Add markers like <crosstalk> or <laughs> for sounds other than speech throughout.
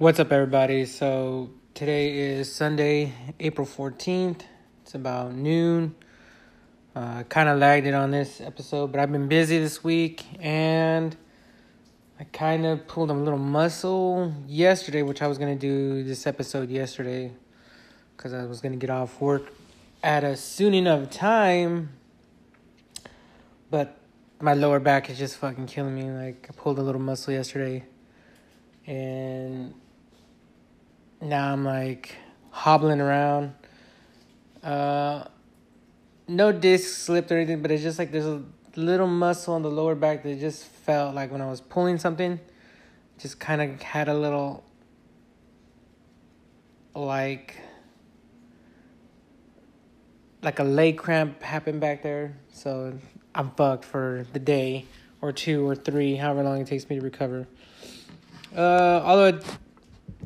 What's up, everybody? So, today is Sunday, April 14th. It's about noon. Uh, kind of lagged it on this episode, but I've been busy this week and I kind of pulled a little muscle yesterday, which I was going to do this episode yesterday because I was going to get off work at a soon enough time. But my lower back is just fucking killing me. Like, I pulled a little muscle yesterday and now I'm like hobbling around. Uh, no disc slipped or anything, but it's just like there's a little muscle on the lower back that just felt like when I was pulling something, just kind of had a little like like a leg cramp happened back there. So I'm fucked for the day or two or three, however long it takes me to recover. Uh, although it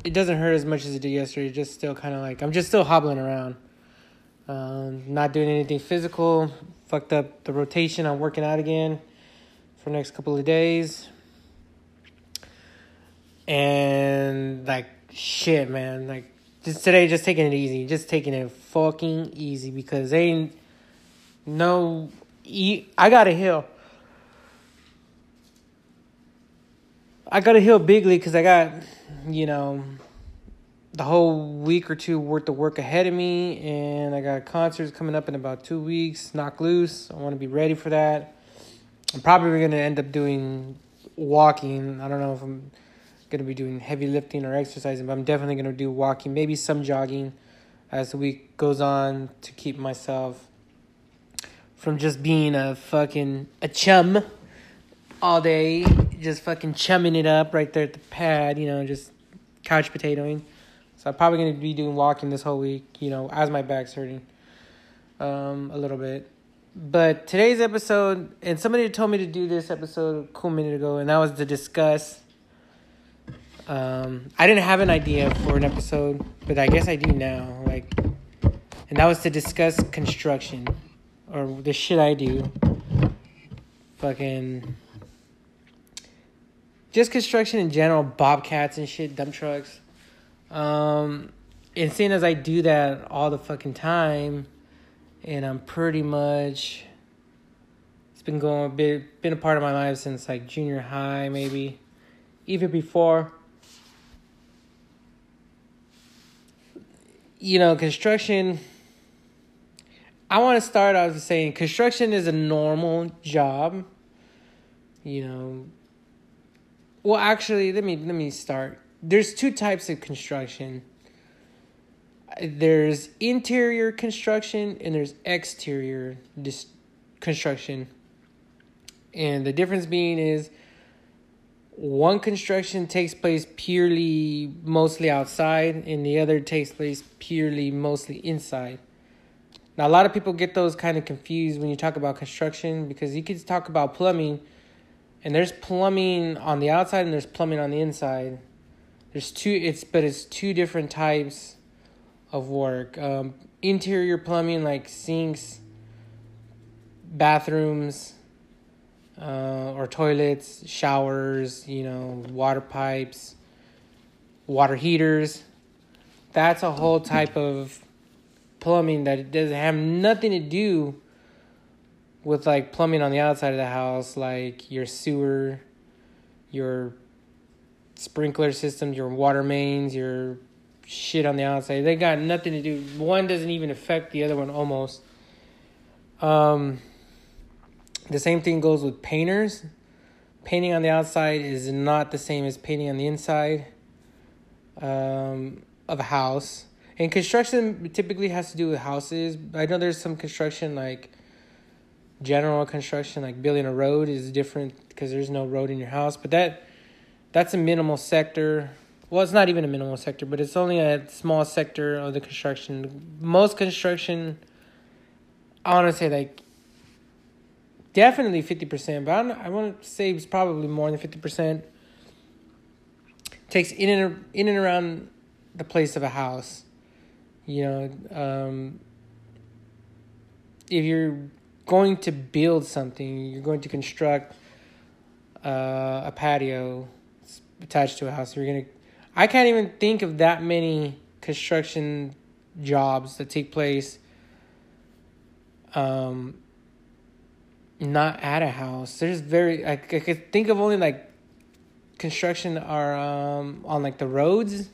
it doesn't hurt as much as it did yesterday. Just still kind of like I'm just still hobbling around. Um, not doing anything physical. Fucked up the rotation. I'm working out again for next couple of days. And like shit, man. Like just today, just taking it easy. Just taking it fucking easy because ain't no. I got a hill. I got to heal bigly because I got, you know, the whole week or two worth of work ahead of me, and I got concerts coming up in about two weeks. Knocked Loose. I want to be ready for that. I'm probably going to end up doing walking. I don't know if I'm going to be doing heavy lifting or exercising, but I'm definitely going to do walking, maybe some jogging as the week goes on to keep myself from just being a fucking a chum all day, just fucking chumming it up right there at the pad, you know, just couch potatoing. So I'm probably gonna be doing walking this whole week, you know, as my back's hurting um, a little bit. But today's episode, and somebody told me to do this episode a cool minute ago, and that was to discuss. Um, I didn't have an idea for an episode, but I guess I do now. Like, and that was to discuss construction or the shit I do. Fucking just construction in general, bobcats and shit, dump trucks. Um, and seeing as I do that all the fucking time, and I'm pretty much, it's been going a bit, been a part of my life since like junior high, maybe, even before. You know, construction. I want to start out saying construction is a normal job. You know, well, actually, let me let me start. There's two types of construction. There's interior construction and there's exterior dis- construction. And the difference being is one construction takes place purely mostly outside and the other takes place purely mostly inside. Now a lot of people get those kind of confused when you talk about construction because you could talk about plumbing and there's plumbing on the outside and there's plumbing on the inside. There's two. It's but it's two different types of work. Um, interior plumbing like sinks, bathrooms, uh, or toilets, showers. You know, water pipes, water heaters. That's a whole type of plumbing that doesn't have nothing to do with like plumbing on the outside of the house, like your sewer, your sprinkler system, your water mains, your shit on the outside. They got nothing to do. One doesn't even affect the other one almost. Um, the same thing goes with painters. Painting on the outside is not the same as painting on the inside um, of a house. And construction typically has to do with houses. I know there's some construction like general construction like building a road is different because there's no road in your house but that that's a minimal sector. Well, it's not even a minimal sector, but it's only a small sector of the construction. Most construction, I want to say like definitely 50%, but I, want to say it's probably more than 50%. Takes in and, in and around the place of a house. You know, um, if you're going to build something, you're going to construct uh, a patio attached to a house. You're gonna. I can't even think of that many construction jobs that take place. Um, not at a house. There's very I, I could think of only like construction are um on like the roads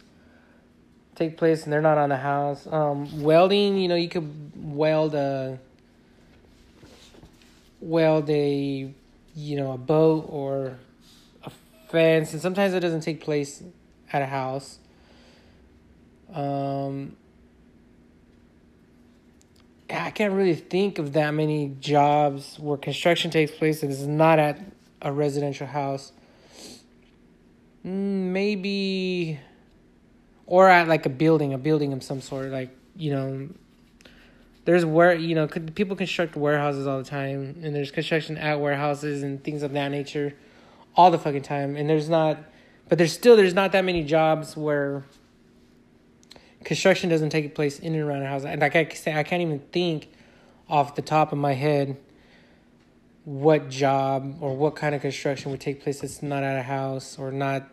take place and they're not on a house. Um, welding, you know, you could weld a weld a you know a boat or a fence, and sometimes it doesn't take place at a house. Um, I can't really think of that many jobs where construction takes place and it's not at a residential house. Mm, maybe, or at like a building, a building of some sort, like you know. There's where you know people construct warehouses all the time, and there's construction at warehouses and things of that nature, all the fucking time. And there's not, but there's still there's not that many jobs where construction doesn't take place in and around a house. And like I say, I can't even think off the top of my head what job or what kind of construction would take place that's not at a house or not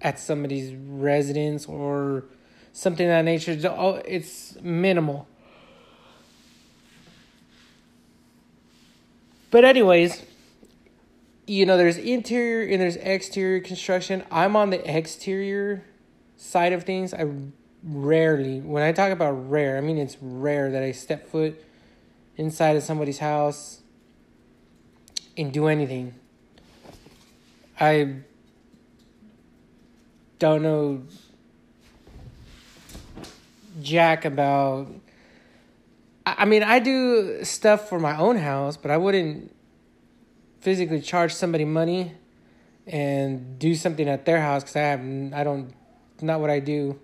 at somebody's residence or something that nature. Oh, it's minimal. But anyways, you know, there's interior and there's exterior construction. I'm on the exterior side of things, I rarely, when I talk about rare, I mean it's rare that I step foot inside of somebody's house and do anything. I don't know jack about I mean, I do stuff for my own house, but I wouldn't physically charge somebody money and do something at their house because I have I don't not what I do.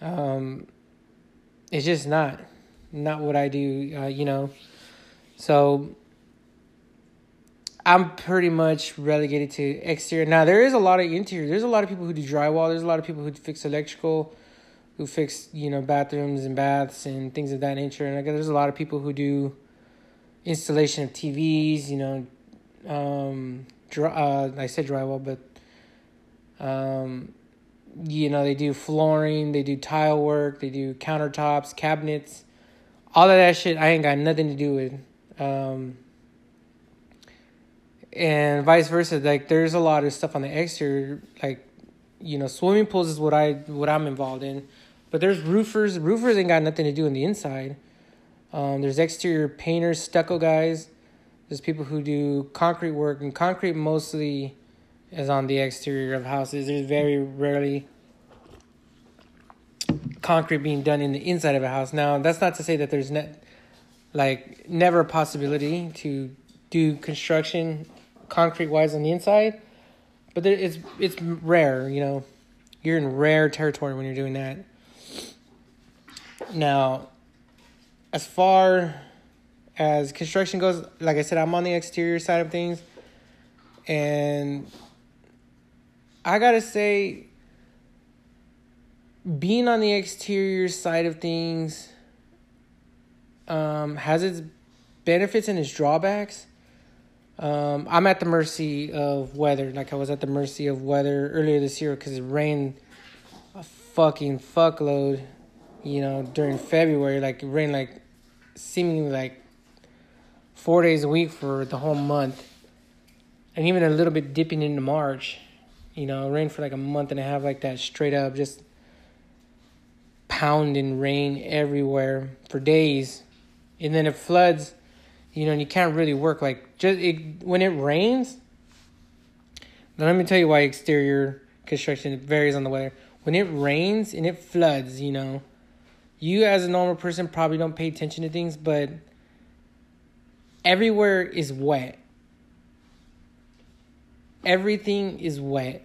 Um, it's just not, not what I do. Uh, you know, so I'm pretty much relegated to exterior. Now there is a lot of interior. There's a lot of people who do drywall. There's a lot of people who fix electrical, who fix you know bathrooms and baths and things of that nature. And I guess there's a lot of people who do installation of TVs. You know, um, dry, uh, I said drywall, but um, you know, they do flooring, they do tile work, they do countertops, cabinets, all of that shit. I ain't got nothing to do with. Um, and vice versa. Like, there's a lot of stuff on the exterior, like, you know, swimming pools is what I what I'm involved in, but there's roofers. Roofers ain't got nothing to do on the inside. Um, there's exterior painters, stucco guys. There's people who do concrete work, and concrete mostly is on the exterior of houses. There's very rarely concrete being done in the inside of a house. Now, that's not to say that there's ne- like never a possibility to do construction concrete wise on the inside, but there, it's it's rare. You know, you're in rare territory when you're doing that. Now, as far as construction goes, like I said, I'm on the exterior side of things, and I gotta say, being on the exterior side of things um, has its benefits and its drawbacks. Um, I'm at the mercy of weather, like I was at the mercy of weather earlier this year because it rained a fucking fuckload, you know, during February. Like it rained like seemingly like four days a week for the whole month, and even a little bit dipping into March. You know, rain for like a month and a half like that straight up, just pounding rain everywhere for days. And then it floods, you know, and you can't really work like just it, when it rains. Now let me tell you why exterior construction varies on the weather. When it rains and it floods, you know, you as a normal person probably don't pay attention to things, but everywhere is wet everything is wet.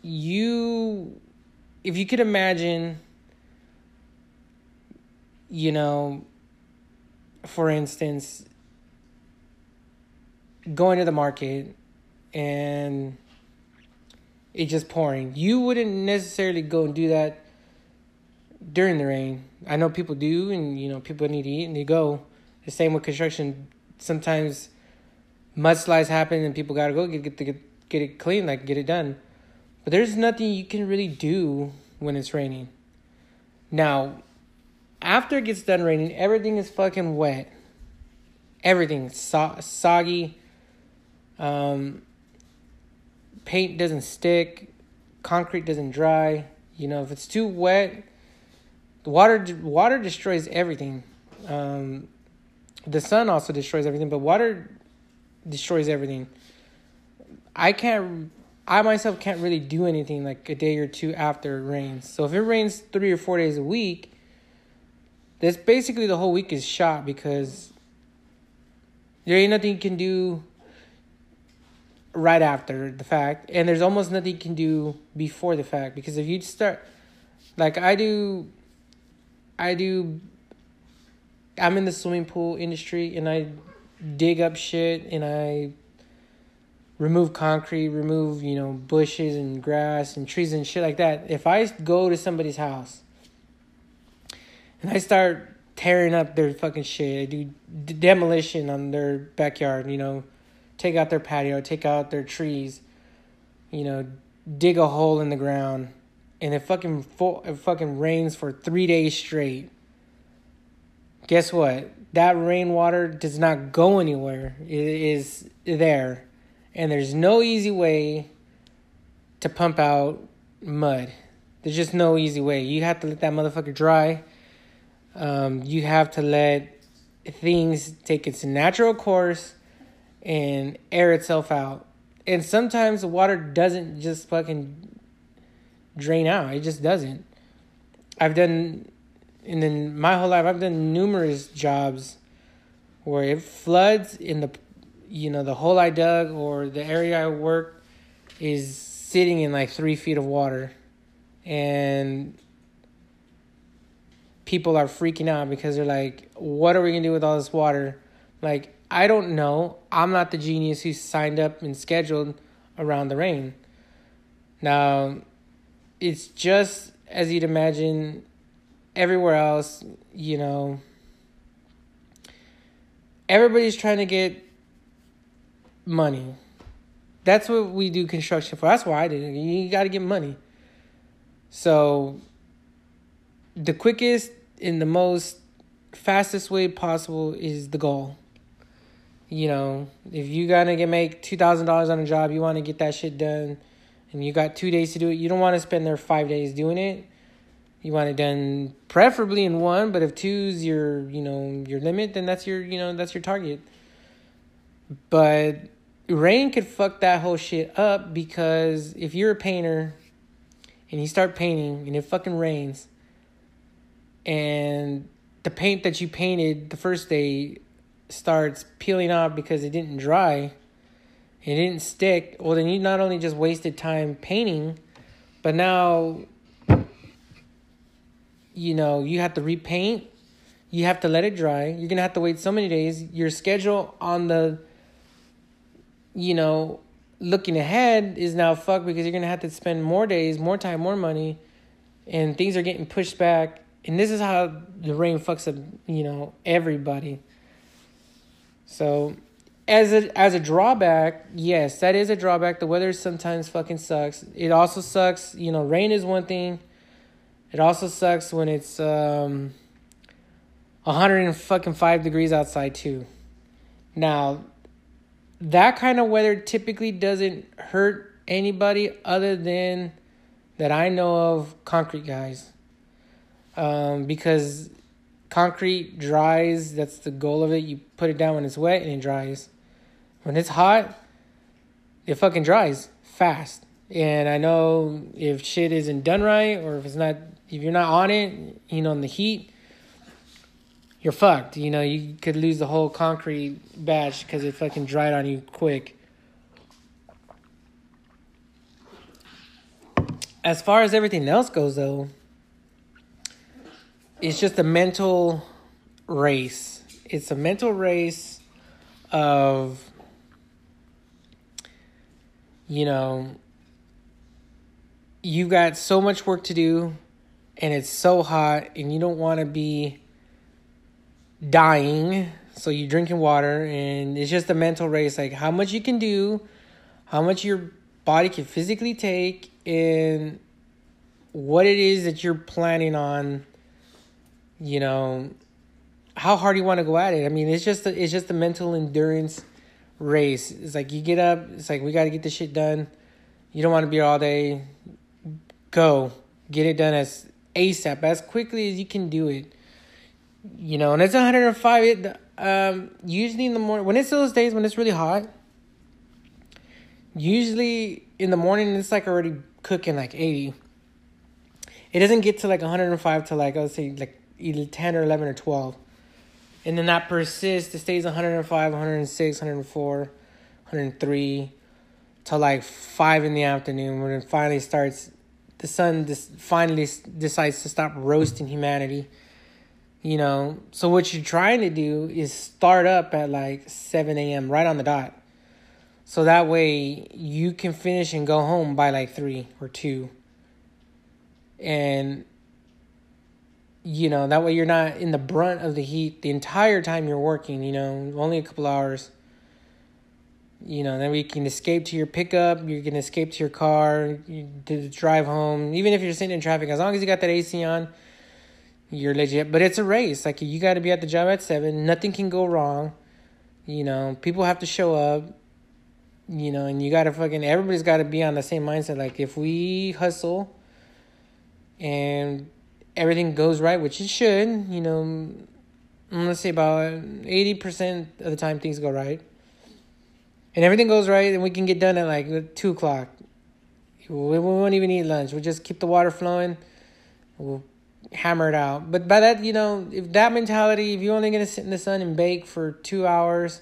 You, if you could imagine, you know, for instance, going to the market and it's just pouring. You wouldn't necessarily go and do that during the rain. I know people do, and you know people need to eat and they go. The same with construction. Sometimes mudslides happen and people gotta go get get get, get it clean, like get it done. But there's nothing you can really do when it's raining. Now, after it gets done raining, everything is fucking wet. Everything so- soggy. Um, paint doesn't stick. Concrete doesn't dry. You know, if it's too wet, water water destroys everything. Um, the sun also destroys everything, but water destroys everything. I can't. I myself can't really do anything like a day or two after it rains. So if it rains three or four days a week, this basically the whole week is shot because there ain't nothing you can do right after the fact, and there's almost nothing you can do before the fact because if you start, like I do, I do. I'm in the swimming pool industry, and I dig up shit, and I remove concrete, remove you know bushes and grass and trees and shit like that. If I go to somebody's house and I start tearing up their fucking shit, I do d- demolition on their backyard, you know, take out their patio, take out their trees, you know, dig a hole in the ground and it fucking fo- it fucking rains for three days straight. Guess what? That rainwater does not go anywhere. It is there, and there's no easy way to pump out mud. There's just no easy way. You have to let that motherfucker dry. Um, you have to let things take its natural course and air itself out. And sometimes the water doesn't just fucking drain out. It just doesn't. I've done, and then my whole life, I've done numerous jobs where it floods in the, you know, the hole I dug or the area I work is sitting in like three feet of water. And people are freaking out because they're like, what are we going to do with all this water? Like, I don't know. I'm not the genius who signed up and scheduled around the rain. Now, it's just as you'd imagine everywhere else, you know. Everybody's trying to get money. That's what we do construction for. That's why I did it. You got to get money. So, the quickest and the most fastest way possible is the goal. You know, if you gotta get make two thousand dollars on a job, you want to get that shit done and you got two days to do it, you don't want to spend there five days doing it. You want it done preferably in one, but if two's your, you know, your limit, then that's your, you know, that's your target. But rain could fuck that whole shit up because if you're a painter and you start painting and it fucking rains and the paint that you painted the first day starts peeling off because it didn't dry it didn't stick, well, then you not only just wasted time painting, but now, you know, you have to repaint, you have to let it dry, you're gonna have to wait so many days. Your schedule on the, you know, looking ahead is now fucked because you're gonna have to spend more days, more time, more money, and things are getting pushed back. And this is how the rain fucks up, you know, everybody. So as a as a drawback, yes, that is a drawback. The weather sometimes fucking sucks. It also sucks, you know, rain is one thing. It also sucks when it's um 105 degrees outside too. Now, that kind of weather typically doesn't hurt anybody other than that I know of concrete guys um, because concrete dries. That's the goal of it. You put it down when it's wet and it dries. When it's hot, it fucking dries fast. And I know if shit isn't done right or if it's not, if you're not on it, you know, in the heat, you're fucked. You know, you could lose the whole concrete batch because it fucking dried on you quick. As far as everything else goes, though, it's just a mental race. It's a mental race of, you know, you've got so much work to do and it's so hot and you don't want to be dying so you're drinking water and it's just a mental race like how much you can do how much your body can physically take and what it is that you're planning on you know how hard you want to go at it. I mean it's just a, it's just a mental endurance race. It's like you get up it's like we got to get this shit done. You don't want to be all day. Go. Get it done as asap as quickly as you can do it. You know and it's 105 it um usually in the morning when it's those days when it's really hot usually in the morning it's like already cooking like 80 it doesn't get to like 105 to like I would say like 10 or 11 or 12 and then that persists it stays 105 106 104 103 till like 5 in the afternoon when it finally starts the sun dis- finally decides to stop roasting humanity. You know so what you're trying to do is start up at like 7 a.m right on the dot. So that way you can finish and go home by like 3 or 2 and you know that way you're not in the brunt of the heat the entire time you're working you know only a couple hours. You know then we can escape to your pickup you can escape to your car you, to drive home. Even if you're sitting in traffic as long as you got that ac on you're legit. But it's a race. Like you got to be at the job at seven. Nothing can go wrong. You know people have to show up. You know and you got to fucking everybody's got to be on the same mindset. Like if we hustle and everything goes right, which it should, you know, let's say about 80% of the time things go right. And everything goes right, and we can get done at like 2 o'clock. We won't even eat lunch. We'll just keep the water flowing. We'll hammer it out. But by that, you know, if that mentality, if you're only going to sit in the sun and bake for two hours,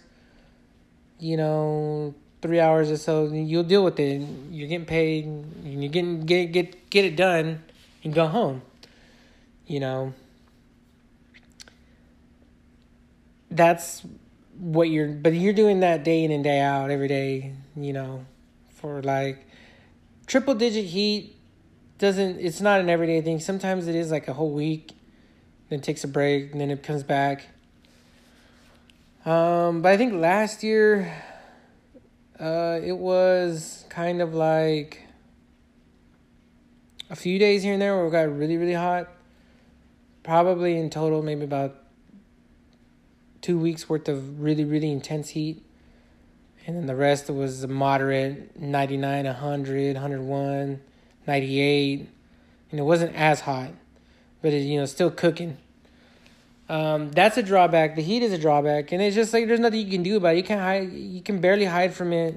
you know, three hours or so, you'll deal with it. You're getting paid, and you're getting get get get it done and go home. You know, that's what you're, but you're doing that day in and day out, every day, you know, for like triple digit heat doesn't, it's not an everyday thing. Sometimes it is like a whole week, then takes a break, and then it comes back. Um, but I think last year, uh, it was kind of like a few days here and there where it got really, really hot. Probably in total, maybe about two weeks worth of really, really intense heat. And then the rest was moderate 99, 100, 101, 98. And it wasn't as hot, but it, you know, still cooking. Um, that's a drawback. The heat is a drawback, and it's just like there's nothing you can do about it. You can't hide. You can barely hide from it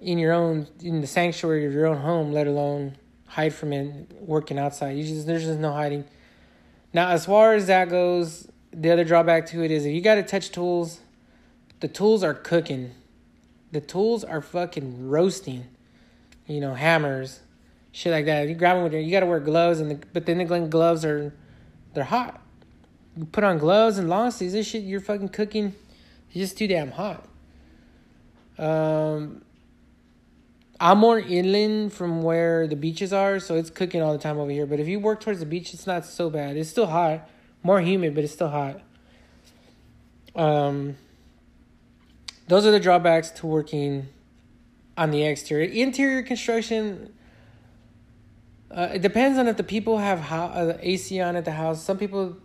in your own in the sanctuary of your own home, let alone hide from it working outside. You just there's just no hiding. Now, as far as that goes, the other drawback to it is if you got to touch tools, the tools are cooking. The tools are fucking roasting. You know, hammers, shit like that. You grab them with your, you got to wear gloves, and the, but then the gloves are, they're hot. You put on gloves and long sleeves. This shit, you're fucking cooking. It's just too damn hot. Um, I'm more inland from where the beaches are, so it's cooking all the time over here. But if you work towards the beach, it's not so bad. It's still hot, more humid, but it's still hot. Um, those are the drawbacks to working on the exterior. Interior construction, uh, it depends on if the people have ho- uh, AC on at the house. Some people,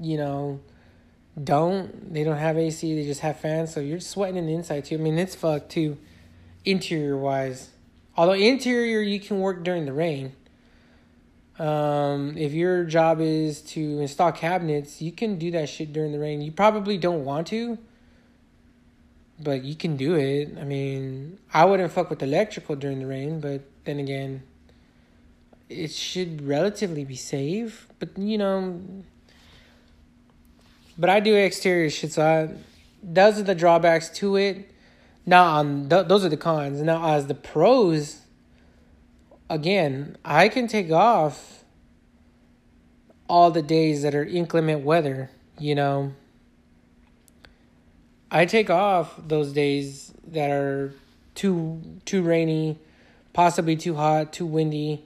you know, don't. They don't have AC. They just have fans, so you're sweating in the inside too. I mean, it's fucked too interior wise. Although interior you can work during the rain. Um, if your job is to install cabinets, you can do that shit during the rain. You probably don't want to, but you can do it. I mean, I wouldn't fuck with electrical during the rain, but then again, it should relatively be safe. But you know, but I do exterior shit, so I, those are the drawbacks to it. Now, on th- those are the cons. Now, as the pros again, I can take off all the days that are inclement weather, you know. I take off those days that are too too rainy, possibly too hot, too windy.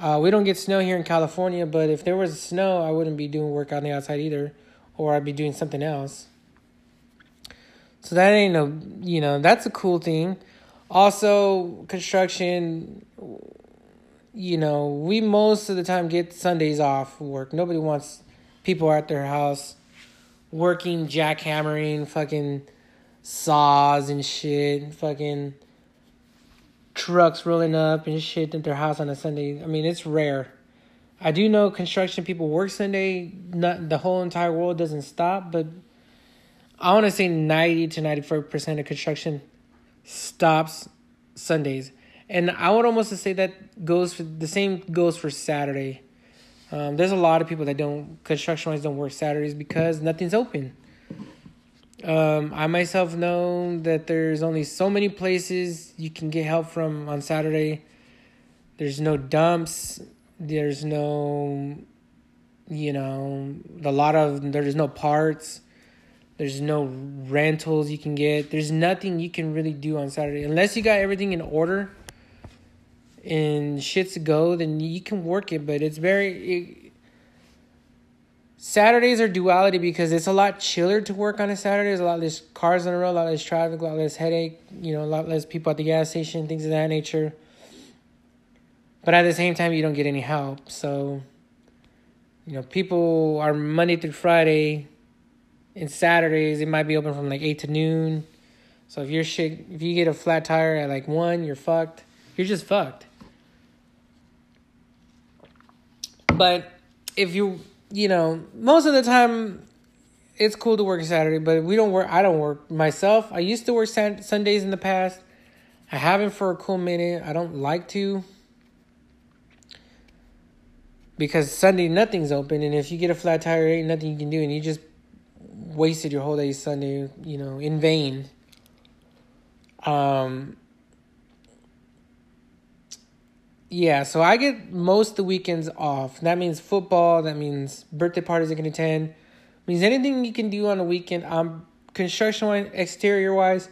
Uh, we don't get snow here in California, but if there was snow, I wouldn't be doing work on the outside either, or I'd be doing something else. So that ain't no, you know, that's a cool thing. Also, construction, you know, we most of the time get Sundays off work. Nobody wants people at their house working, jackhammering, fucking saws and shit, fucking trucks rolling up and shit at their house on a Sunday. I mean, it's rare. I do know construction people work Sunday. Not the whole entire world doesn't stop, but I want to say 90 to 94% of construction stops Sundays. And I would almost say that goes for the same goes for Saturday. Um, there's a lot of people that don't construction wise don't work Saturdays because nothing's open. Um, I myself know that there's only so many places you can get help from on Saturday. There's no dumps. There's no, you know, a lot of there's no parts. There's no rentals you can get. There's nothing you can really do on Saturday unless you got everything in order and shit's go. Then you can work it, but it's very. It, Saturdays are duality because it's a lot chiller to work on a Saturday. There's a lot less cars on the road, a lot less traffic, a lot less headache. You know, a lot less people at the gas station, things of that nature. But at the same time, you don't get any help. So, you know, people are Monday through Friday and Saturdays it might be open from like eight to noon. So if you're shit, if you get a flat tire at like one, you're fucked. You're just fucked. But if you, you know, most of the time, it's cool to work Saturday. But we don't work. I don't work myself. I used to work Sundays in the past. I haven't for a cool minute. I don't like to because Sunday nothing's open, and if you get a flat tire, ain't nothing you can do, and you just wasted your whole day Sunday, you know, in vain. Um, yeah, so I get most the weekends off. That means football. That means birthday parties I can attend. Means anything you can do on a weekend. Um, construction wise, exterior wise.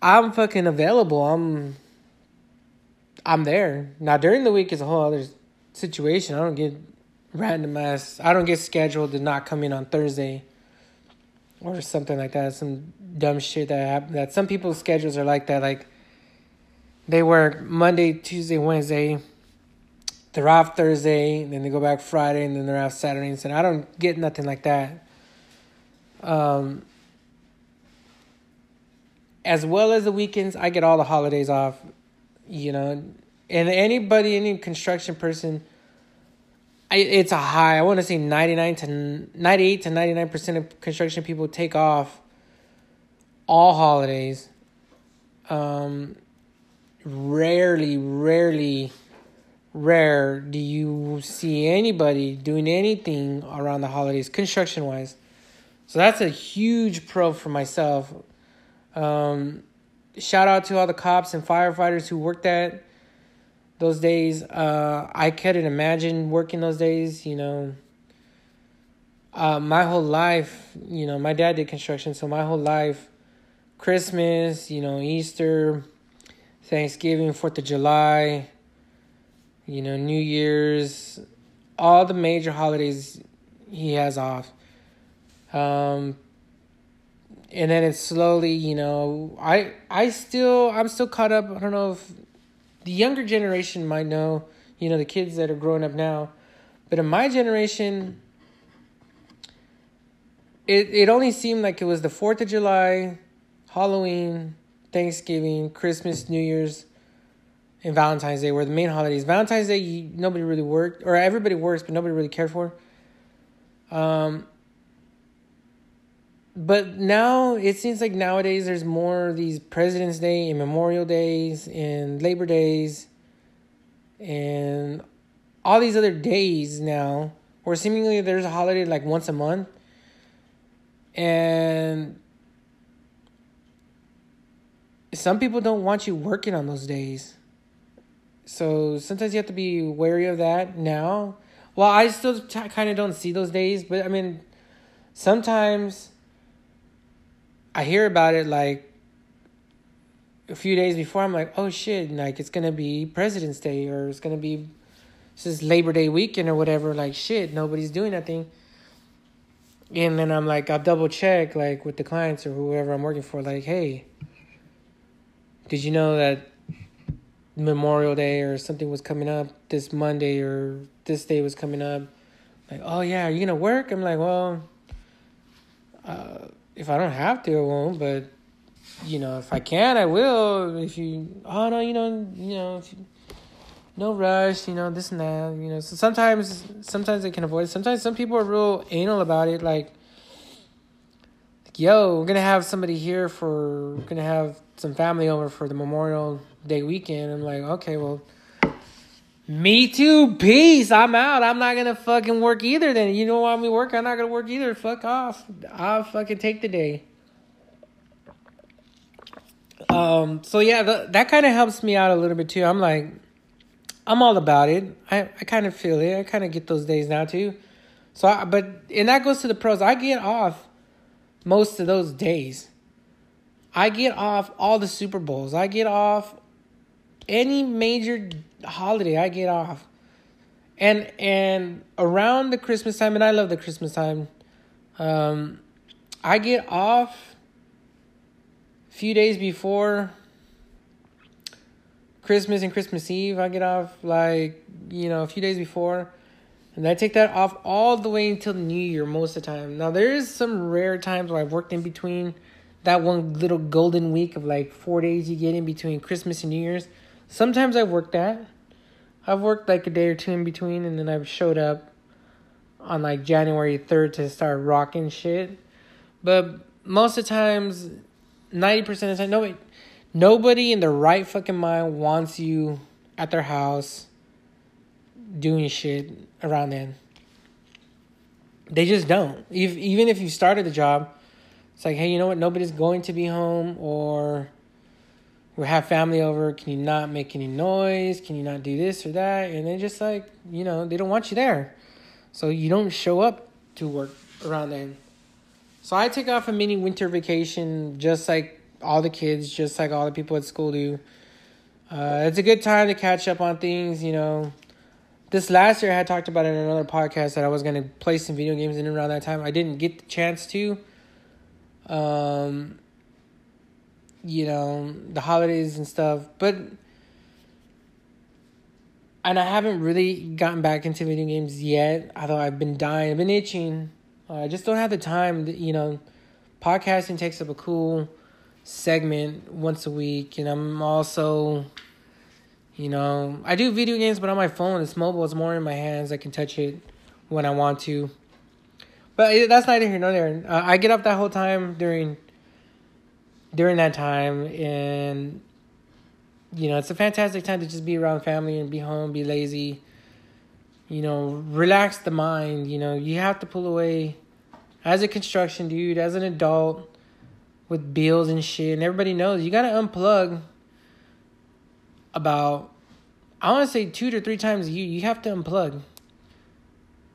I'm fucking available. I'm I'm there. Now during the week is a whole other situation. I don't get random ass. I don't get scheduled to not come in on Thursday or something like that. Some dumb shit that happened. that some people's schedules are like that. Like they work Monday, Tuesday, Wednesday. They're off Thursday, then they go back Friday, and then they're off Saturday and Sunday. I don't get nothing like that. Um, as well as the weekends, I get all the holidays off. You know, and anybody, any construction person it's a high. I want to say 99 to 98 to 99% of construction people take off all holidays. Um, rarely, rarely, rare do you see anybody doing anything around the holidays construction wise. So that's a huge pro for myself. Um, shout out to all the cops and firefighters who work that those days. Uh, I couldn't imagine working those days, you know. Uh, my whole life, you know, my dad did construction, so my whole life, Christmas, you know, Easter, Thanksgiving, Fourth of July, you know, New Year's, all the major holidays he has off. Um, and then it's slowly, you know, I I still I'm still caught up. I don't know if the younger generation might know, you know, the kids that are growing up now. But in my generation, it, it only seemed like it was the 4th of July, Halloween, Thanksgiving, Christmas, New Year's, and Valentine's Day were the main holidays. Valentine's Day, nobody really worked, or everybody works, but nobody really cared for. Um, but now it seems like nowadays there's more these President's Day and Memorial Days and Labor Days and all these other days now where seemingly there's a holiday like once a month and some people don't want you working on those days. So sometimes you have to be wary of that now. Well, I still t- kind of don't see those days, but I mean, sometimes I hear about it like a few days before. I'm like, oh shit, like it's gonna be President's Day or it's gonna be this is Labor Day weekend or whatever. Like shit, nobody's doing nothing. And then I'm like, I'll double check like with the clients or whoever I'm working for, like, hey, did you know that Memorial Day or something was coming up this Monday or this day was coming up? Like, oh yeah, are you gonna work? I'm like, well, uh, if I don't have to, I won't. But you know, if I can, I will. If you, oh no, you know, you know, you, no rush. You know, this and that. You know, so sometimes, sometimes they can avoid. Sometimes some people are real anal about it. Like, yo, we're gonna have somebody here for, we're gonna have some family over for the Memorial Day weekend. I'm like, okay, well, me too. Peace. I'm out. I'm not gonna fucking work either. Then you don't want me work. I'm not gonna work either. Fuck off. I'll fucking take the day. Um. So yeah, the, that kind of helps me out a little bit too. I'm like, I'm all about it. I I kind of feel it. I kind of get those days now too. So, I, but and that goes to the pros. I get off most of those days. I get off all the Super Bowls. I get off any major holiday. I get off. And and around the Christmas time, and I love the Christmas time. Um, I get off a few days before Christmas and Christmas Eve. I get off like you know a few days before, and I take that off all the way until New Year most of the time. Now there is some rare times where I've worked in between that one little golden week of like four days you get in between Christmas and New Year's. Sometimes I've worked that. I've worked like a day or two in between, and then I've showed up on like January 3rd to start rocking shit. But most of the times, 90% of the time, nobody, nobody in the right fucking mind wants you at their house doing shit around then. They just don't. If, even if you started the job, it's like, hey, you know what? Nobody's going to be home, or we have family over. Can you not make any noise? Can you not do this or that? And they just like, you know, they don't want you there. So you don't show up to work around then. So I take off a mini winter vacation just like all the kids, just like all the people at school do. Uh, it's a good time to catch up on things, you know. This last year, I had talked about in another podcast that I was going to play some video games in around that time. I didn't get the chance to um, you know, the holidays and stuff. But and I haven't really gotten back into video games yet. Although I've been dying, I've been itching. Uh, I just don't have the time. To, you know, podcasting takes up a cool segment once a week, and I'm also, you know, I do video games, but on my phone. It's mobile. It's more in my hands. I can touch it when I want to. But that's neither here nor there. Uh, I get up that whole time during during that time, and you know it's a fantastic time to just be around family and be home, be lazy. You know, relax the mind. You know, you have to pull away as a construction dude, as an adult with bills and shit, and everybody knows you gotta unplug about I want to say two to three times a year. You have to unplug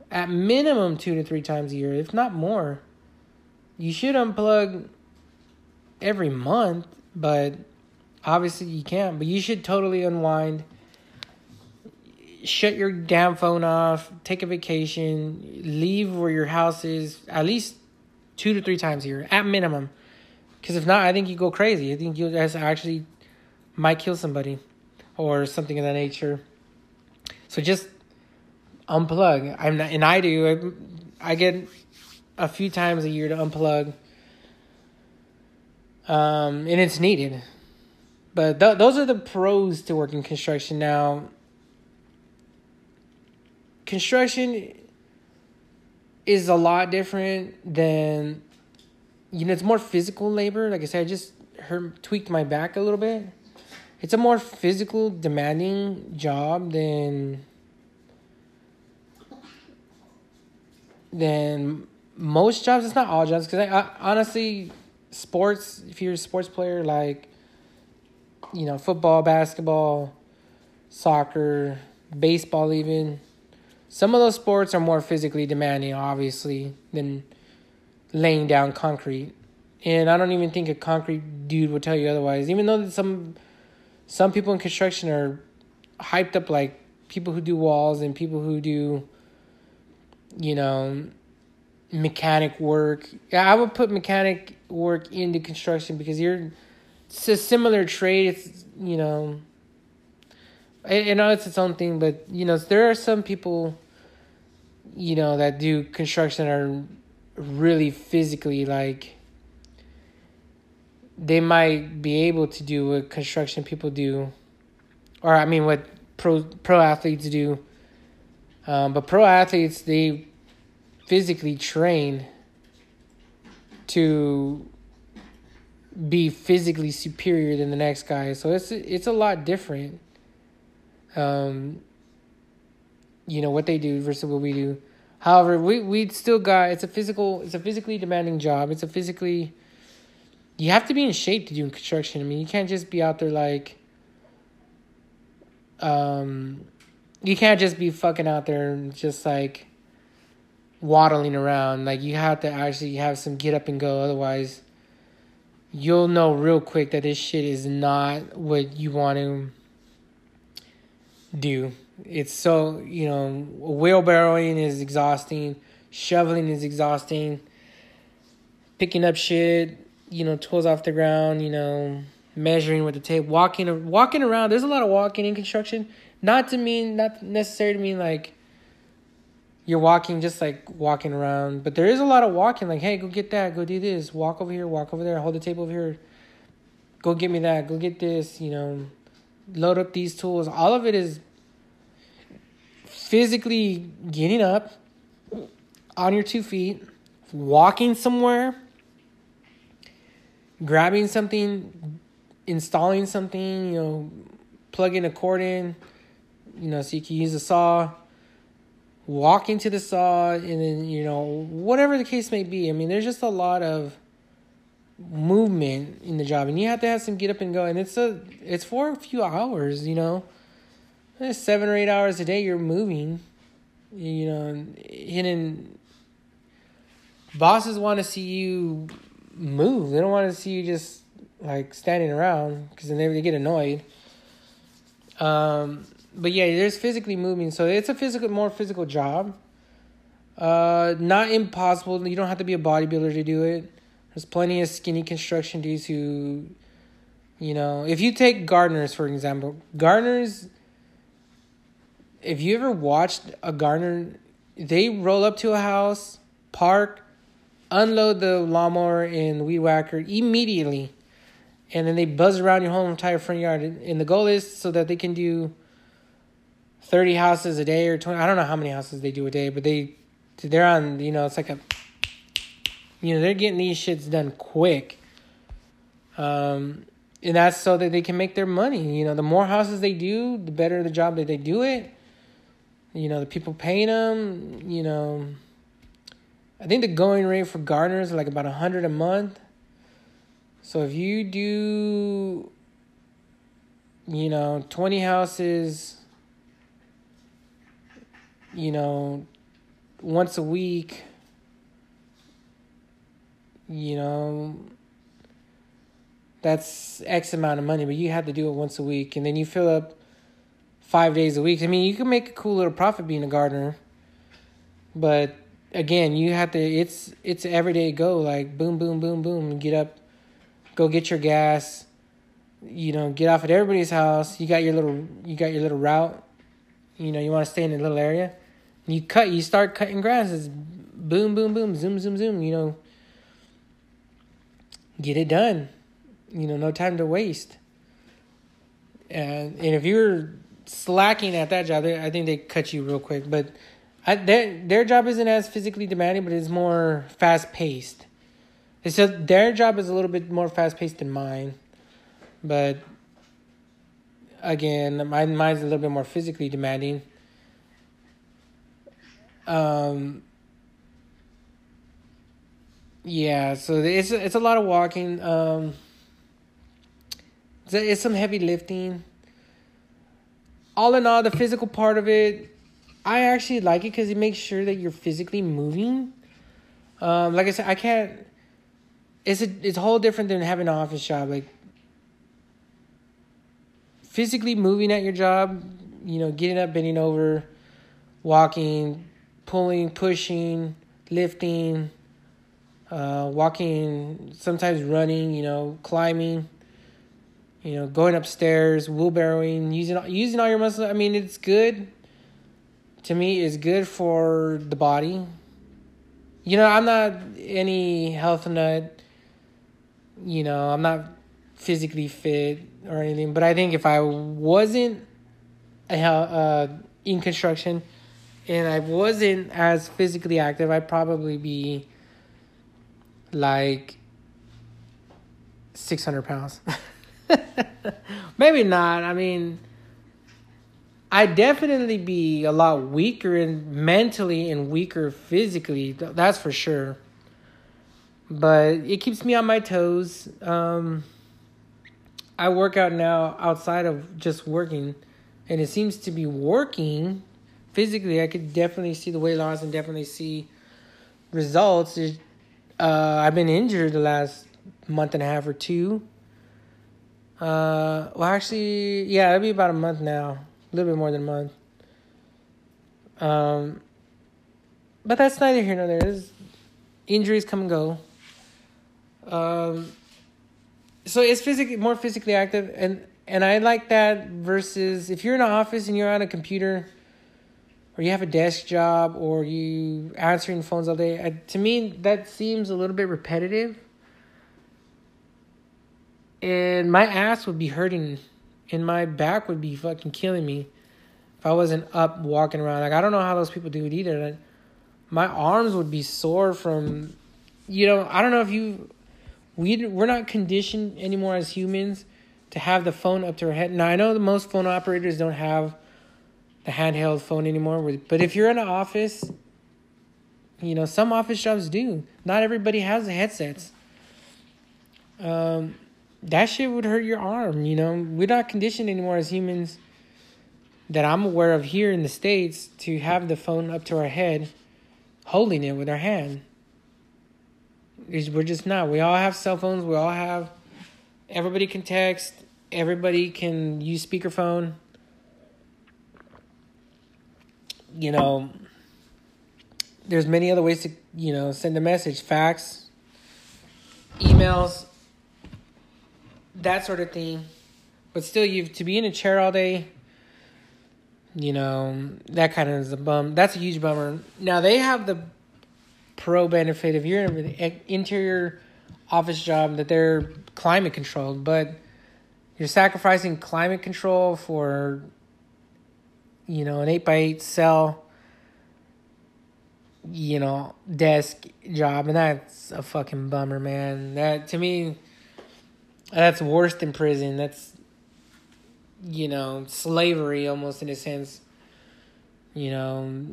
at minimum two to three times a year, if not more. You should unplug every month, but obviously you can't. But you should totally unwind. Shut your damn phone off. Take a vacation. Leave where your house is at least two to three times a year, at minimum. Because if not, I think you go crazy. I think you actually might kill somebody or something of that nature. So just unplug. I'm not, and I do. I, I get a few times a year to unplug. Um, and it's needed. But th- those are the pros to working construction. Now, construction is a lot different than, you know, it's more physical labor. Like I said, I just hurt, tweaked my back a little bit. It's a more physical, demanding job than than most jobs. It's not all jobs because I, I, honestly, sports. If you're a sports player, like you know, football, basketball, soccer, baseball, even. Some of those sports are more physically demanding, obviously, than laying down concrete. And I don't even think a concrete dude would tell you otherwise. Even though some some people in construction are hyped up like people who do walls and people who do you know mechanic work. I would put mechanic work into construction because you're it's a similar trade. It's you know, I, I know it's its own thing, but you know there are some people, you know, that do construction are really physically like. They might be able to do what construction people do, or I mean what pro pro athletes do. Um, but pro athletes they physically train to be physically superior than the next guy. So it's it's a lot different. Um, you know what they do versus what we do. However, we we still got it's a physical it's a physically demanding job. It's a physically you have to be in shape to do construction. I mean, you can't just be out there like um you can't just be fucking out there and just like waddling around. Like you have to actually have some get up and go. Otherwise, you'll know real quick that this shit is not what you want to do. It's so you know, wheelbarrowing is exhausting. Shoveling is exhausting. Picking up shit, you know, tools off the ground, you know, measuring with the tape, walking walking around. There's a lot of walking in construction. Not to mean, not necessarily to mean like you're walking just like walking around, but there is a lot of walking. Like, hey, go get that, go do this, walk over here, walk over there, hold the table over here, go get me that, go get this. You know, load up these tools. All of it is physically getting up on your two feet, walking somewhere, grabbing something, installing something. You know, plugging a cord in. You know, so you can use a saw walking to the saw and then you know whatever the case may be. I mean there's just a lot of movement in the job and you have to have some get up and go and it's a it's for a few hours you know. It's seven or eight hours a day you're moving you know and bosses want to see you move. They don't want to see you just like standing around because then they get annoyed. Um but yeah, there's physically moving, so it's a physical, more physical job. Uh, not impossible. You don't have to be a bodybuilder to do it. There's plenty of skinny construction dudes who, you know, if you take gardeners for example, gardeners. If you ever watched a gardener, they roll up to a house, park, unload the lawnmower and weed whacker immediately, and then they buzz around your whole entire front yard. And the goal is so that they can do 30 houses a day or 20 I don't know how many houses they do a day, but they they're on, you know, it's like a you know, they're getting these shits done quick. Um and that's so that they can make their money. You know, the more houses they do, the better the job that they do it. You know, the people paying them, you know, I think the going rate for gardeners is like about a hundred a month. So if you do, you know, twenty houses you know, once a week, you know, that's X amount of money, but you have to do it once a week. And then you fill up five days a week. I mean, you can make a cool little profit being a gardener. But again, you have to, it's, it's everyday go like boom, boom, boom, boom, get up, go get your gas, you know, get off at everybody's house. You got your little, you got your little route. You know, you want to stay in a little area you cut, you start cutting grass. It's boom, boom, boom, zoom, zoom, zoom. You know, get it done. You know, no time to waste. And and if you're slacking at that job, I think they cut you real quick. But I, their their job isn't as physically demanding, but it's more fast paced. Just their job is a little bit more fast paced than mine, but again, mine mine's a little bit more physically demanding. Um, yeah, so it's it's a lot of walking. Um, it's some heavy lifting. All in all, the physical part of it, I actually like it because it makes sure that you're physically moving. Um, like I said, I can't. It's a it's a whole different than having an office job. Like physically moving at your job, you know, getting up, bending over, walking, pulling, pushing, lifting, uh, walking, sometimes running, you know, climbing, you know, going upstairs, wheelbarrowing, using using all your muscles. I mean, it's good. To me, it's good for the body. You know, I'm not any health nut. You know, I'm not physically fit or anything, but I think if I wasn't uh, in construction and I wasn't as physically active, I'd probably be like 600 pounds. <laughs> Maybe not. I mean, I'd definitely be a lot weaker and mentally and weaker physically. That's for sure. But it keeps me on my toes. Um, I work out now outside of just working, and it seems to be working physically. I could definitely see the weight loss and definitely see results. Uh, I've been injured the last month and a half or two. Uh, well, actually, yeah, it'll be about a month now, a little bit more than a month. Um, but that's neither here nor there. Injuries come and go. Um, so it's physically more physically active, and and I like that versus if you're in an office and you're on a computer, or you have a desk job, or you answering phones all day. I, to me, that seems a little bit repetitive and my ass would be hurting and my back would be fucking killing me if I wasn't up walking around. Like I don't know how those people do it either. My arms would be sore from you know, I don't know if you we we're not conditioned anymore as humans to have the phone up to our head. Now I know that most phone operators don't have the handheld phone anymore, but if you're in an office, you know, some office jobs do. Not everybody has the headsets. Um, that shit would hurt your arm, you know? We're not conditioned anymore as humans that I'm aware of here in the States to have the phone up to our head, holding it with our hand. We're just not. We all have cell phones. We all have. Everybody can text. Everybody can use speakerphone. You know, there's many other ways to, you know, send a message fax, emails that sort of thing. But still, you to be in a chair all day, you know, that kind of is a bum. That's a huge bummer. Now they have the pro benefit in an interior office job that they're climate controlled, but you're sacrificing climate control for you know an eight by eight cell you know desk job and that's a fucking bummer man that to me that's worse than prison. That's you know, slavery almost in a sense. You know,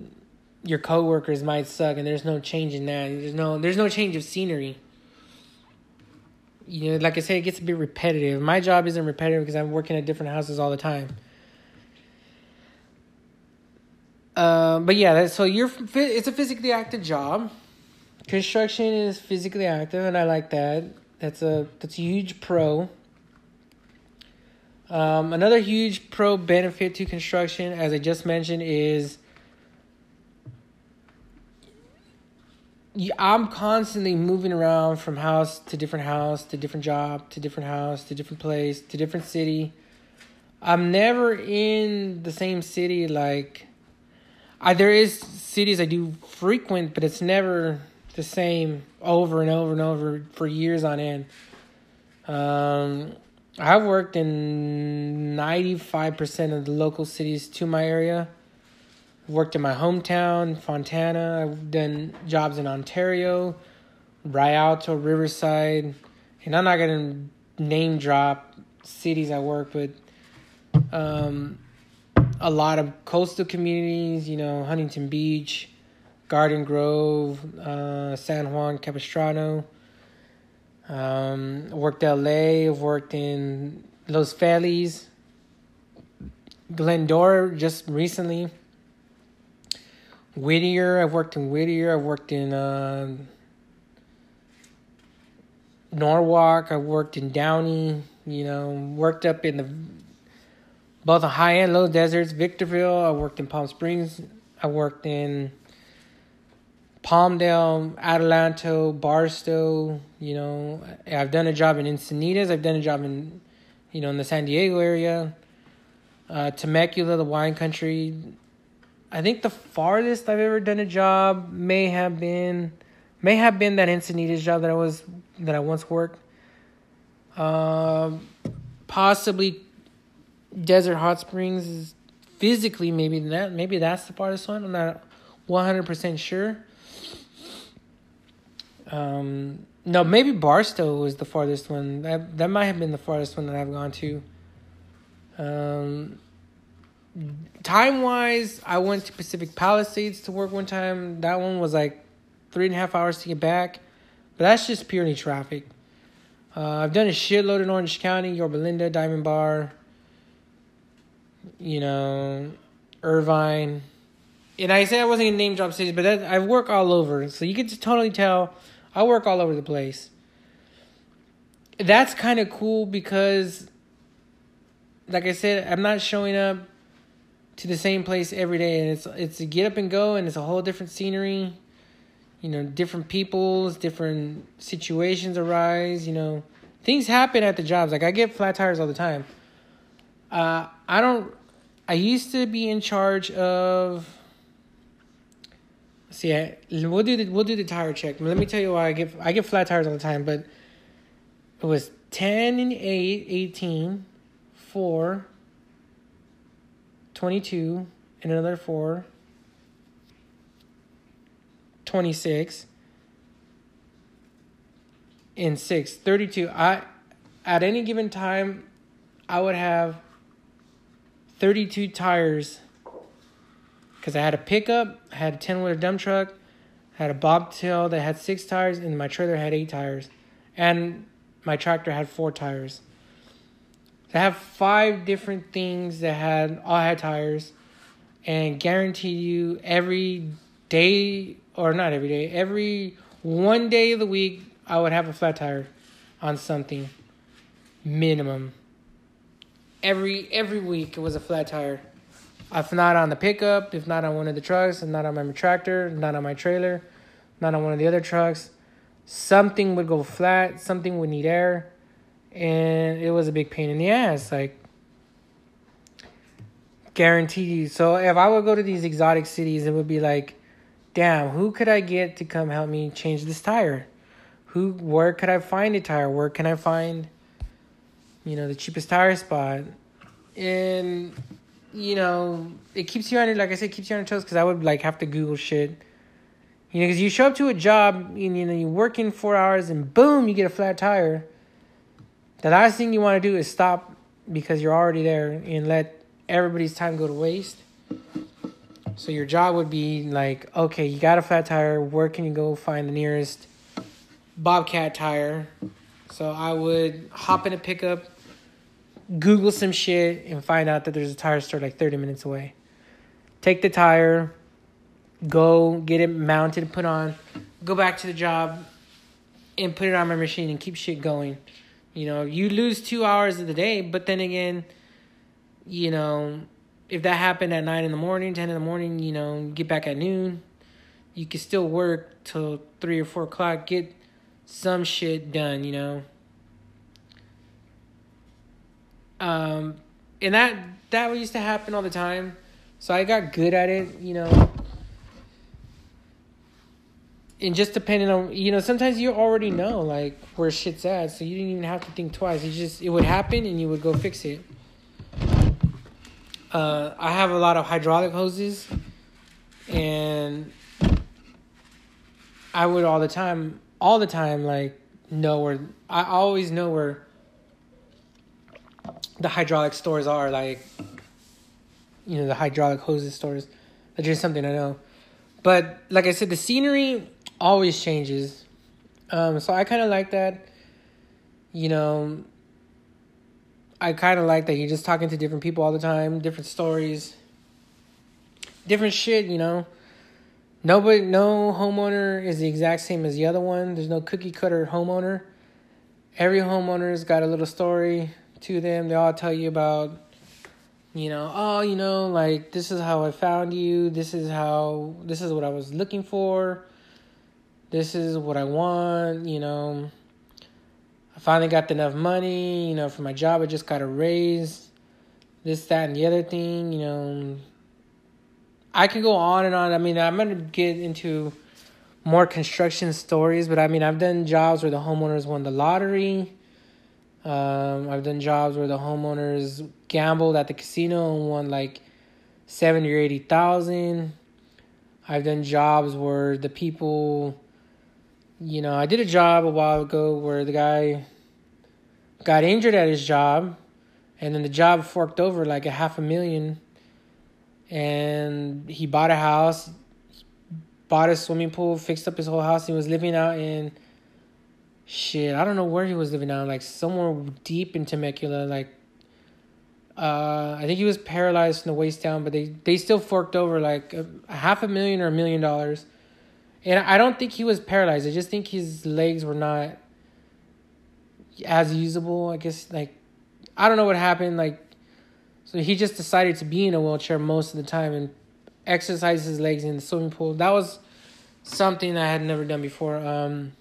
your coworkers might suck and there's no change in that. There's no there's no change of scenery. You know, like I said, it gets a bit repetitive. My job isn't repetitive because I'm working at different houses all the time. Uh, but yeah, so you're it's a physically active job. Construction is physically active, and I like that. That's a that's a huge pro. Um, another huge pro benefit to construction, as I just mentioned, is I'm constantly moving around from house to different house to different job to different house to different place to different city. I'm never in the same city. Like, I there is cities I do frequent, but it's never the same over and over and over for years on end. Um, I've worked in 95% of the local cities to my area. I've worked in my hometown, Fontana. I've done jobs in Ontario, Rialto, Riverside. And I'm not going to name drop cities I work with. Um, a lot of coastal communities, you know, Huntington Beach, Garden Grove, uh, San Juan Capistrano. Um, worked LA. Worked in Los Feliz, Glendora just recently. Whittier, I've worked in Whittier. I've worked in uh, Norwalk. I've worked in Downey. You know, worked up in the both the high and low deserts. Victorville. I worked in Palm Springs. I worked in Palmdale, Adelanto, Barstow. You know, I've done a job in Encinitas. I've done a job in, you know, in the San Diego area. Uh, Temecula, the wine country. I think the farthest I've ever done a job may have been, may have been that Encinitas job that I was that I once worked. Uh, possibly Desert Hot Springs is physically maybe that maybe that's the farthest one. I'm not one hundred percent sure. Um, no, maybe Barstow was the farthest one. That that might have been the farthest one that I've gone to. Um, time wise, I went to Pacific Palisades to work one time. That one was like three and a half hours to get back, but that's just purely traffic. Uh, I've done a shitload in Orange County, Yorba Linda, Diamond Bar, you know, Irvine. And I said I wasn't gonna name drop cities, but that, I work all over, so you can just totally tell I work all over the place. That's kind of cool because, like I said, I'm not showing up to the same place every day, and it's it's a get up and go, and it's a whole different scenery. You know, different peoples, different situations arise. You know, things happen at the jobs. Like I get flat tires all the time. Uh, I don't. I used to be in charge of See, I, we'll do the we'll do the tire check. Let me tell you why I get I get flat tires all the time, but it was 10 and 8, 18, 4, 22, and another 4, 26, and 6, 32. I at any given time I would have 32 tires because I had a pickup, I had a 10 wheeler dump truck, I had a bobtail that had six tires, and my trailer had eight tires. And my tractor had four tires. So I have five different things that had all had tires, and guarantee you every day, or not every day, every one day of the week, I would have a flat tire on something minimum. Every every week it was a flat tire. If not on the pickup, if not on one of the trucks, not on my tractor, not on my trailer, not on one of the other trucks, something would go flat, something would need air, and it was a big pain in the ass. Like, guaranteed. So if I would go to these exotic cities, it would be like, damn, who could I get to come help me change this tire? Who, where could I find a tire? Where can I find, you know, the cheapest tire spot? And you know, it keeps you on your, like I said, keeps you on your toes because I would like have to Google shit. You know, because you show up to a job, and, you know, you work in four hours and boom, you get a flat tire. The last thing you want to do is stop because you're already there and let everybody's time go to waste. So your job would be like, okay, you got a flat tire. Where can you go find the nearest Bobcat tire? So I would hop in a pickup, Google some shit and find out that there's a tire store like 30 minutes away. Take the tire, go get it mounted and put on, go back to the job and put it on my machine and keep shit going. You know, you lose two hours of the day, but then again, you know, if that happened at nine in the morning, ten in the morning, you know, get back at noon, you can still work till three or four o'clock, get some shit done, you know. Um, and that that used to happen all the time. So I got good at it, you know. And just depending on you know, sometimes you already know like where shit's at, so you didn't even have to think twice. It just it would happen and you would go fix it. Uh, I have a lot of hydraulic hoses, and I would all the time, all the time, like know where I always know where the hydraulic stores are like you know the hydraulic hoses stores. That's just something i know. But like i said the scenery always changes. Um, so i kind of like that you know. I kind of like that you're just talking to different people all the time, different stories, different shit. You know, nobody, no homeowner is the exact same as the other one. There's no cookie cutter homeowner. Every homeowner's got a little story to them. They all tell you about, you know, oh, you know, like this is how I found you. This is how. This is what I was looking for. This is what I want. You know I finally got enough money, you know, for my job. I just got a raise, this, that, and the other thing, you know. I can go on and on. I mean, I'm to get into more construction stories, but I mean, I've done jobs where the homeowners won the lottery. Um, I've done jobs where the homeowners gambled at the casino and won like seventy or eighty thousand. I've done jobs where the people you know, I did a job a while ago where the guy got injured at his job, and then the job forked over like a half a million, and he bought a house, bought a swimming pool, fixed up his whole house. He was living out in shit. I don't know where he was living out, like somewhere deep in Temecula, like. Uh, I think he was paralyzed from the waist down, but they, they still forked over like a, a half a million or a million dollars and I don't think he was paralyzed. I just think his legs were not as usable. I guess like I don't know what happened. Like so he just decided to be in a wheelchair most of the time and exercise his legs in the swimming pool. That was something I had never done before. Um,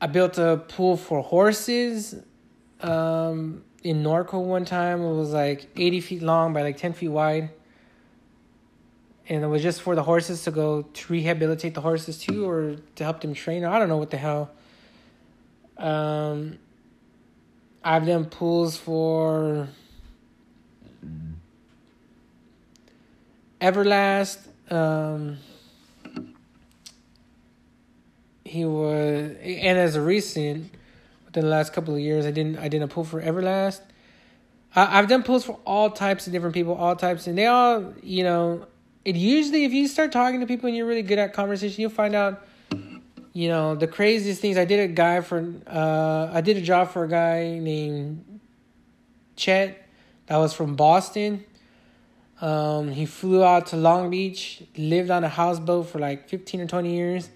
I built a pool for horses um, in Norco one time. It was like 80 feet long by like 10 feet wide and it was just for the horses to go to rehabilitate the horses too, or to help them train. I don't know what the hell. Um, I've done pools for Everlast. Um, he was, and as a recent, within the last couple of years, I didn't I didn't pool for Everlast. I, I've done pools for all types of different people, all types, and they all, you know, it usually if you start talking to people and you're really good at conversation, you'll find out you know the craziest things. I did a guy for uh I did a job for a guy named Chet that was from Boston. Um, he flew out to Long Beach, lived on a houseboat for like 15 or 20 years.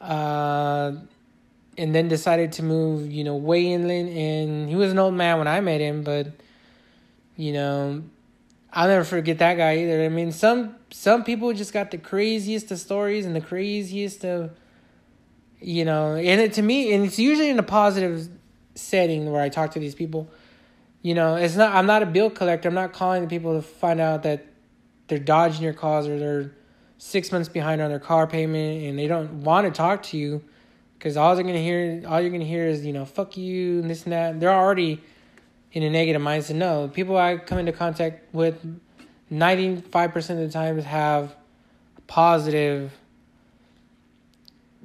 Uh, and then decided to move, you know, way inland. And he was an old man when I met him, but, you know, I'll never forget that guy either. I mean, some some people just got the craziest of stories and the craziest of, you know, and it to me, and it's usually in a positive setting where I talk to these people. You know, it's not. I'm not a bill collector. I'm not calling the people to find out that they're dodging your calls or they're six months behind on their car payment and they don't want to talk to you because all they're gonna hear, all you're gonna hear is you know, fuck you and this and that. They're already in a negative mindset. No, people I come into contact with, ninety five percent of the times have positive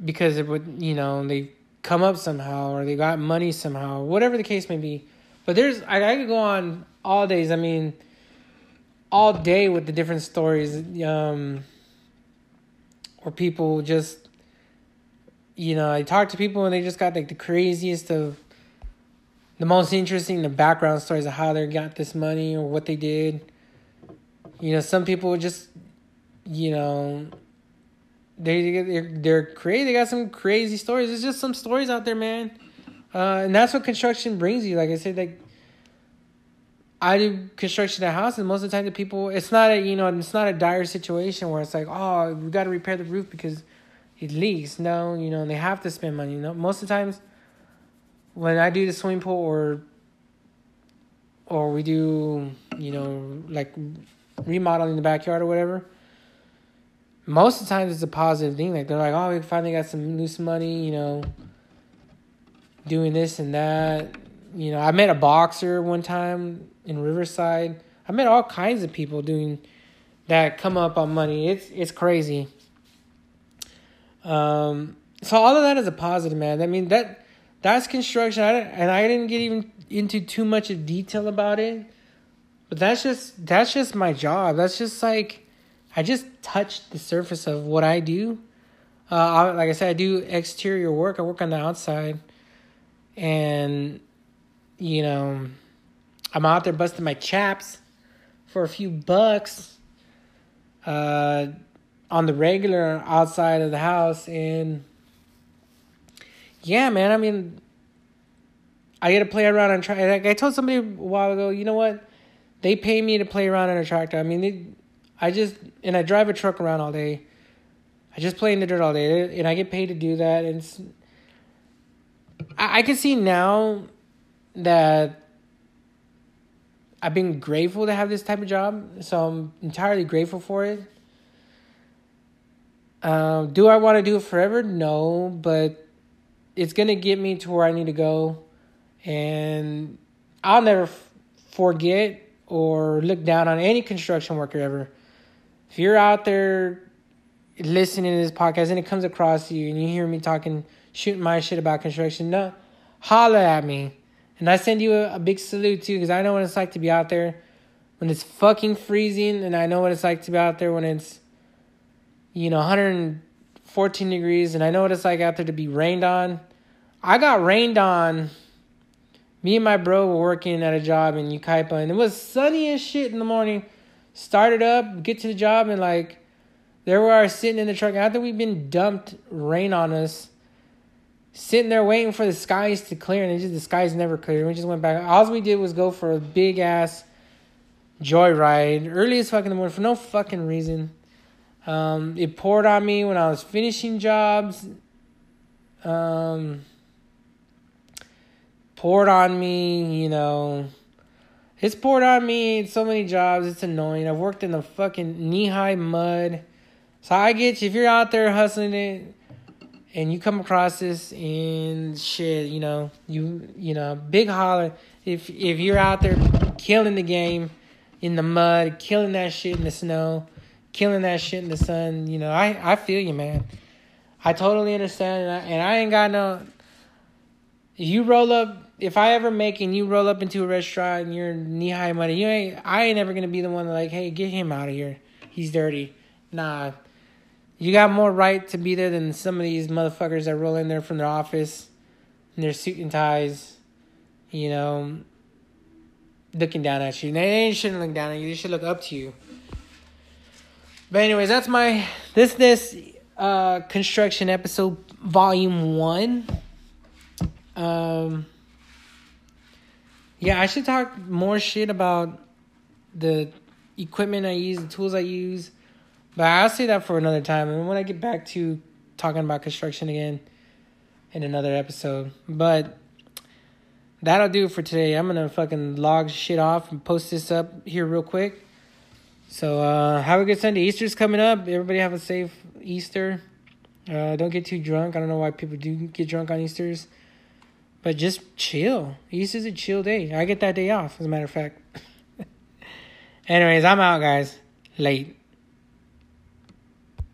because it would you know they come up somehow or they got money somehow, whatever the case may be. But there's I, I could go on all days. I mean, all day with the different stories, um, or people just, you know, I talk to people and they just got like the craziest of the most interesting the background stories of how they got this money or what they did. You know, some people just, you know, they they're, they're crazy. They got some crazy stories. There's just some stories out there, man. Uh, and that's what construction brings you. Like I said, like I do construction at house, and most of the time the people, it's not a you know, it's not a dire situation where it's like, oh, we got to repair the roof because it leaks. No, you know, they have to spend money. You know, most of the times when I do the swimming pool or or we do, you know, like remodeling the backyard or whatever, most of the times it's a positive thing. Like they're like, oh, we finally got some loose money, you know, doing this and that. You know, I met a boxer one time in Riverside. I met all kinds of people doing that come up on money. It's it's crazy. Um, so all of that is a positive, man. I mean that that's construction. I and I didn't get even into too much of detail about it, but that's just that's just my job. That's just like I just touched the surface of what I do. Uh, I, like I said, I do exterior work. I work on the outside, and you know, I'm out there busting my chaps for a few bucks uh, on the regular outside of the house. And yeah, man, I mean, I get to play around and try. Like I told somebody a while ago, you know what? They pay me to play around on a tractor. I mean, they, I just, and I drive a truck around all day. I just play in the dirt all day, and I get paid to do that. And I, I can see now that I've been grateful to have this type of job, so I'm entirely grateful for it. Um, do I want to do it forever? No, but it's gonna get me to where I need to go, and I'll never f- forget or look down on any construction worker ever. If you're out there listening to this podcast and it comes across to you and you hear me talking, shooting my shit about construction, no, holla at me and I send you a, a big salute too, because I know what it's like to be out there when it's fucking freezing, and I know what it's like to be out there when it's, you know, 114 degrees, and I know what it's like out there to be rained on. I got rained on. Me and my bro were working at a job in Yucaipa, and it was sunny as shit in the morning. Started up, get to the job, and like, there we are sitting in the truck after we've been dumped rain on us sitting there waiting for the skies to clear, and just the skies never cleared. We just went back. All we did was go for a big ass joyride early as fucking in the morning for no fucking reason. Um, it poured on me when I was finishing jobs. Um, poured on me, you know. It's poured on me so many jobs. It's annoying. I've worked in the fucking knee high mud. So I get you. If you're out there hustling it, and you come across this and shit, you know, you you know, big holler if if you're out there killing the game in the mud, killing that shit in the snow, killing that shit in the sun, you know, I I feel you, man. I totally understand, and I, and I ain't got no. You roll up. If I ever make and you roll up into a restaurant and you're knee high money, you ain't. I ain't ever gonna be the one like, hey, get him out of here. He's dirty. Nah, you got more right to be there than some of these motherfuckers that roll in there from their office in their suit and ties, you know, looking down at you. They shouldn't look down at you. They should look up to you. But anyways, that's my this this uh construction episode volume one. Um yeah, I should talk more shit about the equipment I use, the tools I use but I'll say that for another time. And when I get back to talking about construction again in another episode. But that'll do for today. I'm gonna fucking log shit off and post this up here real quick. So uh, have a good Sunday. Easter's coming up. Everybody have a safe Easter. Uh, don't get too drunk. I don't know why people do get drunk on Easter's. But just chill. Easter's a chill day. I get that day off, as a matter of fact. <laughs> Anyways, I'm out, guys. Late.